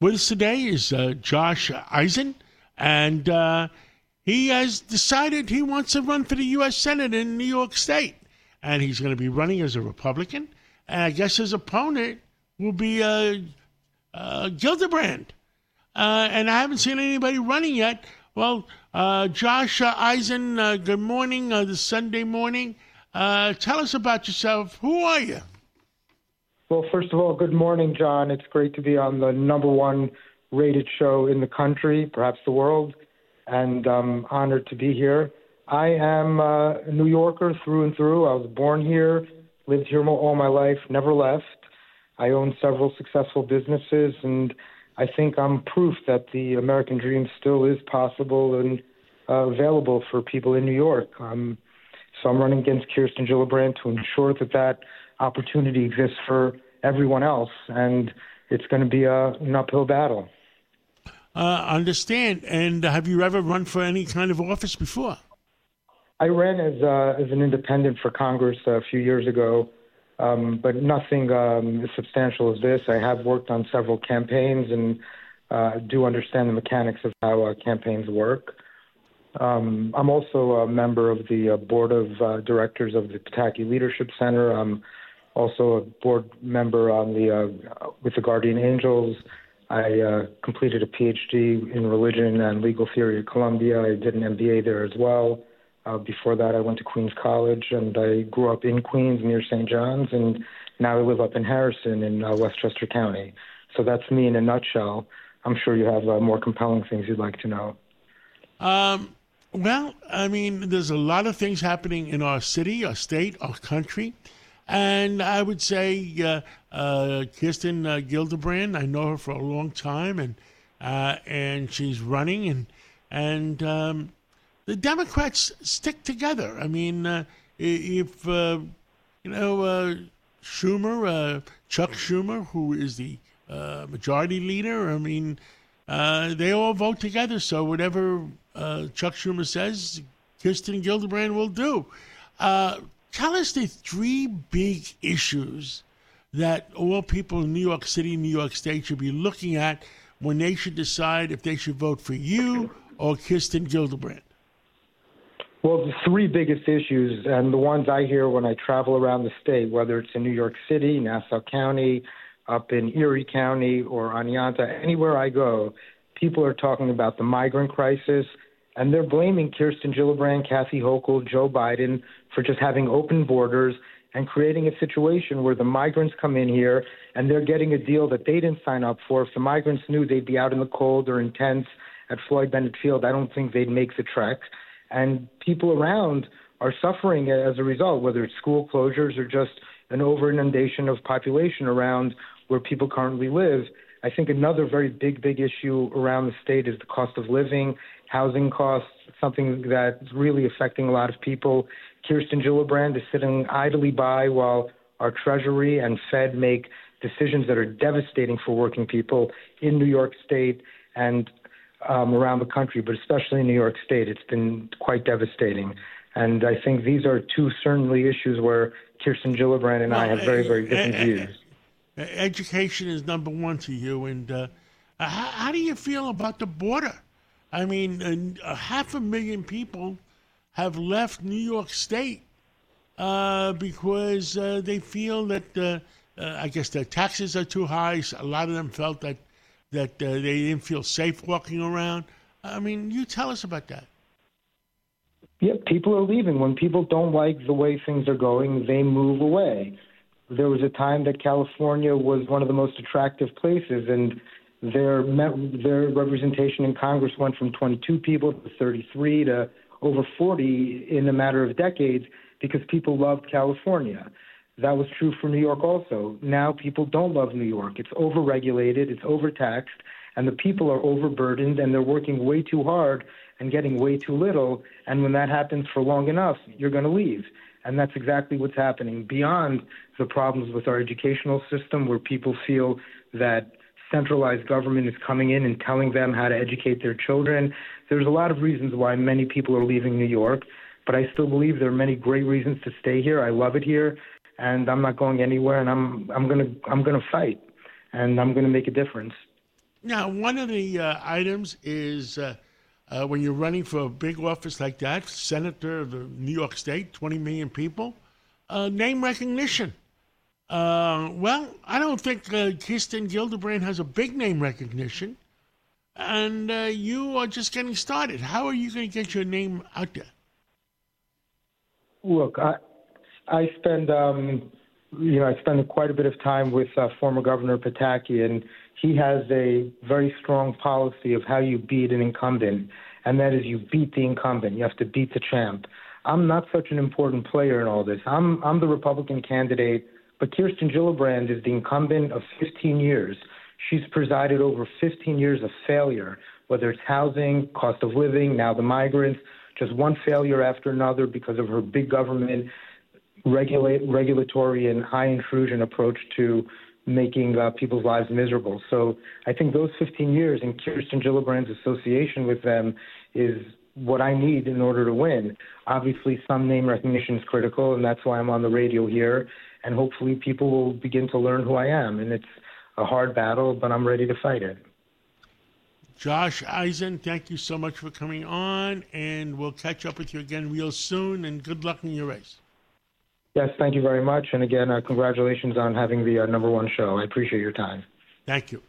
with us today is uh, Josh Eisen, and uh, he has decided he wants to run for the U.S. Senate in New York State, and he's going to be running as a Republican. And I guess his opponent will be uh, uh, Gillibrand. Uh, and I haven't seen anybody running yet. Well, uh, Josh Eisen, good morning, this Sunday morning. Tell us about yourself. Who are you? Well, first of all, good morning, John. It's great to be on the number one rated show in the country, perhaps the world, and I'm honored to be here. I am uh, a New Yorker through and through. I was born here, lived here all my life, never left. I own several successful businesses, and I think I'm proof that the American dream still is possible and uh, available for people in New York. Um, so I'm running against Kirsten Gillibrand to ensure that that opportunity exists for everyone else, and it's going to be a, an uphill battle. Uh, understand. And have you ever run for any kind of office before? I ran as uh, as an independent for Congress a few years ago um, but nothing um, as substantial as this. I have worked on several campaigns and uh, do understand the mechanics of how uh, campaigns work. Um, I'm also a member of the uh, board of uh, directors of the Pataki Leadership Center. I'm also a board member on the uh, with the Guardian Angels. I uh, completed a PhD in religion and legal theory at Columbia. I did an MBA there as well. Uh, before that, I went to Queens College, and I grew up in Queens near St. John's, and now I live up in Harrison in uh, Westchester County. So that's me in a nutshell. I'm sure you have uh, more compelling things you'd like to know. Um, well, I mean, there's a lot of things happening in our city, our state, our country. And I would say uh, uh, Kirsten uh, Gillibrand, I know her for a long time, and uh, and she's running, and and um, the Democrats stick together. I mean, uh, if uh, you know uh, Schumer, uh, Chuck Schumer, who is the uh, majority leader, I mean, uh, they all vote together. So whatever Chuck Schumer says, Kirsten Gillibrand will do. Tell us the three big issues that all people in New York City, New York State should be looking at when they should decide if they should vote for you or Kirsten Gillibrand. Well, the three biggest issues, and the ones I hear when I travel around the state, whether it's in New York City, Nassau County, up in Erie County, or Oneonta, anywhere I go, people are talking about the migrant crisis, and they're blaming Kirsten Gillibrand, Kathy Hochul, Joe Biden for just having open borders and creating a situation where the migrants come in here and they're getting a deal that they didn't sign up for. If the migrants knew they'd be out in the cold or in tents at Floyd Bennett Field, I don't think they'd make the trek and people around are suffering as a result, whether it's school closures or just an over inundation of population around where people currently live. I think another very big, big issue around the state is the cost of living, housing costs, something that's really affecting a lot of people. Kirsten Gillibrand is sitting idly by while our Treasury and Fed make decisions that are devastating for working people in New York State. And um, around the country, but especially in New York State, it's been quite devastating. And I think these are two certainly issues where Kirsten Gillibrand and well, I have very, very different uh, views. Education is number one to you. And uh, how, how, do you feel about the border? I mean, uh, half a million people have left New York State uh, because uh, they feel that, uh, I guess, their taxes are too high. A lot of them felt that that uh, they didn't feel safe walking around. I mean, you tell us about that. Yeah, people are leaving. When people don't like the way things are going, they move away. There was a time that California was one of the most attractive places, and their their representation in Congress went from 22 people to 33 to over 40 in a matter of decades because people loved California. That was true for New York also. Now people don't love New York. It's overregulated, it's overtaxed, and the people are overburdened and they're working way too hard and getting way too little. And when that happens for long enough, you're going to leave. And that's exactly what's happening beyond the problems with our educational system where people feel that centralized government is coming in and telling them how to educate their children. There's a lot of reasons why many people are leaving New York, but I still believe there are many great reasons to stay here. I love it here and I'm not going anywhere, and I'm I'm gonna I'm gonna fight, and I'm gonna make a difference. Now, one of the uh, items is uh, uh, when you're running for a big office like that, senator of New York State, 20 million people, uh, name recognition. Uh, well, I don't think uh, Kirsten Gillibrand has a big name recognition, and uh, you are just getting started. How are you going to get your name out there? Look, I I spend um, you know I spend quite a bit of time with uh, former Governor Pataki, and he has a very strong policy of how you beat an incumbent, and that is you beat the incumbent. You have to beat the champ. I'm not such an important player in all this. I'm I'm the Republican candidate, but Kirsten Gillibrand is the incumbent of 15 years. She's presided over 15 years of failure, whether it's housing, cost of living, now the migrants, just one failure after another because of her big government regulate regulatory and high intrusion approach to making uh, people's lives miserable. So I think those 15 years and Kirsten Gillibrand's association with them is what I need in order to win. Obviously, some name recognition is critical, and that's why I'm on the radio here. And hopefully, people will begin to learn who I am. And it's a hard battle, but I'm ready to fight it. Josh Eisen, thank you so much for coming on, and we'll catch up with you again real soon. And good luck in your race. Yes, thank you very much. And again, uh, congratulations on having the uh, number one show. I appreciate your time. Thank you.